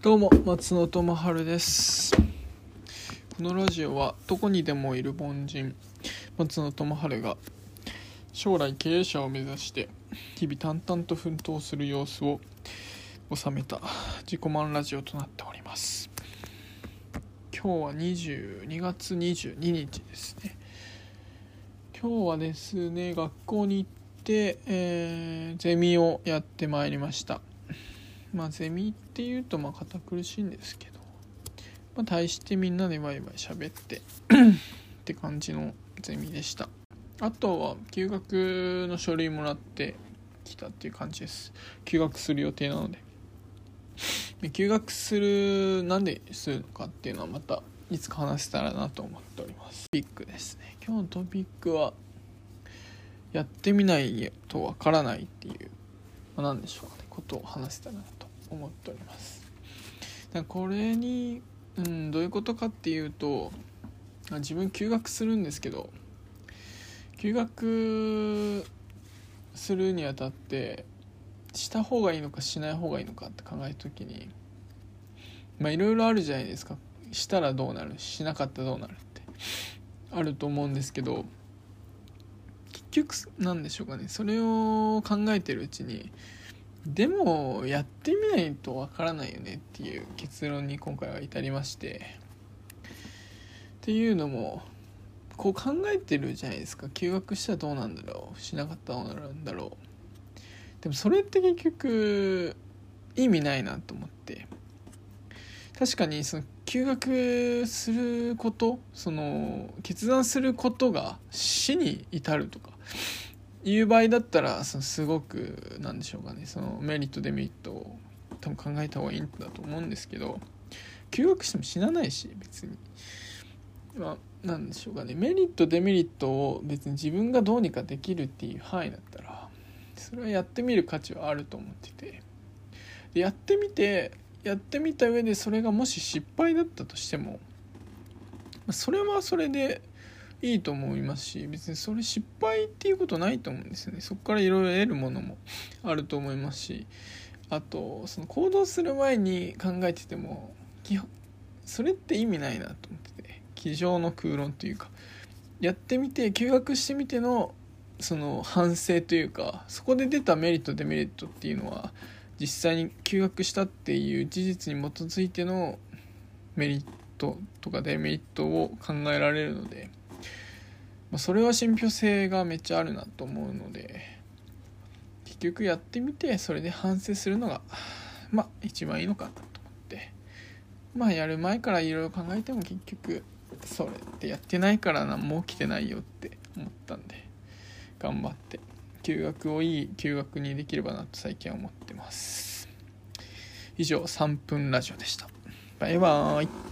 どうも松野智春です。このラジオはどこにでもいる凡人松野智春が将来経営者を目指して日々淡々と奮闘する様子を収めた自己満ラジオとなっております。今日は22月22日ですね。今日はですね学校に行って、えー、ゼミをやってまいりました。まあゼミっていうとまあ堅苦しいんですけど、まあ、対してみんなでワイワイ喋って って感じのゼミでした。あとは休学の書類もらってきたっていう感じです。休学する予定なので。休学するなんでするのかっていうのはまたいつか話せたらなと思っております。トピックですね。今日のトピックはやってみないとわからないっていう、まあ、何でしょうかね。ことを話せたらなと。思っております。だこれに、うん、どういうことかっていうと自分休学するんですけど休学するにあたってした方がいいのかしない方がいいのかって考えた時にまあいろいろあるじゃないですか。したらどうなる？しなかったらどうなるって。あると思うんですけど結局なんでしょうかね。それを考えてるうちにでもやってみないとわからないよねっていう結論に今回は至りまして。っていうのもこう考えてるじゃないですか。休学したらどうなんだろうしなかったらどうなんだろう。でもそれって結局意味ないなと思って。確かにその休学することその決断することが死に至るとか。いう場合だったらそのすごくなんでしょうかねそのメリットデメリットを多分考えた方がいいんだと思うんですけど休学しても死なないし別に。まあなんでしょうかねメリットデメリットを別に自分がどうにかできるっていう範囲だったらそれはやってみる価値はあると思ってて。でやってみてやってみた上でそれがもし失敗だったとしてもそれはそれでいいと思いますし別にそれ失敗っていうことないと思うんですよね。そこからいろいろ得るものもあると思いますしあとその行動する前に考えててもそれって意味ないなと思ってて机上の空論というかやってみて休学してみてのその反省というかそこで出たメリットデメリットっていうのは実際に休学したっていう事実に基づいてのメリットとかデメリットを考えられるのでま、それは信憑性がめっちゃあるなと思うので結局やってみてそれで反省するのがまあ一番いいのかなと思って。まあやる前からいろいろ考えても結局それってやってないから何も起きてないよって思ったんで頑張って。休学をいい休学にできればなと最近は思ってます。以上3分ラジオでした。バイバーイ。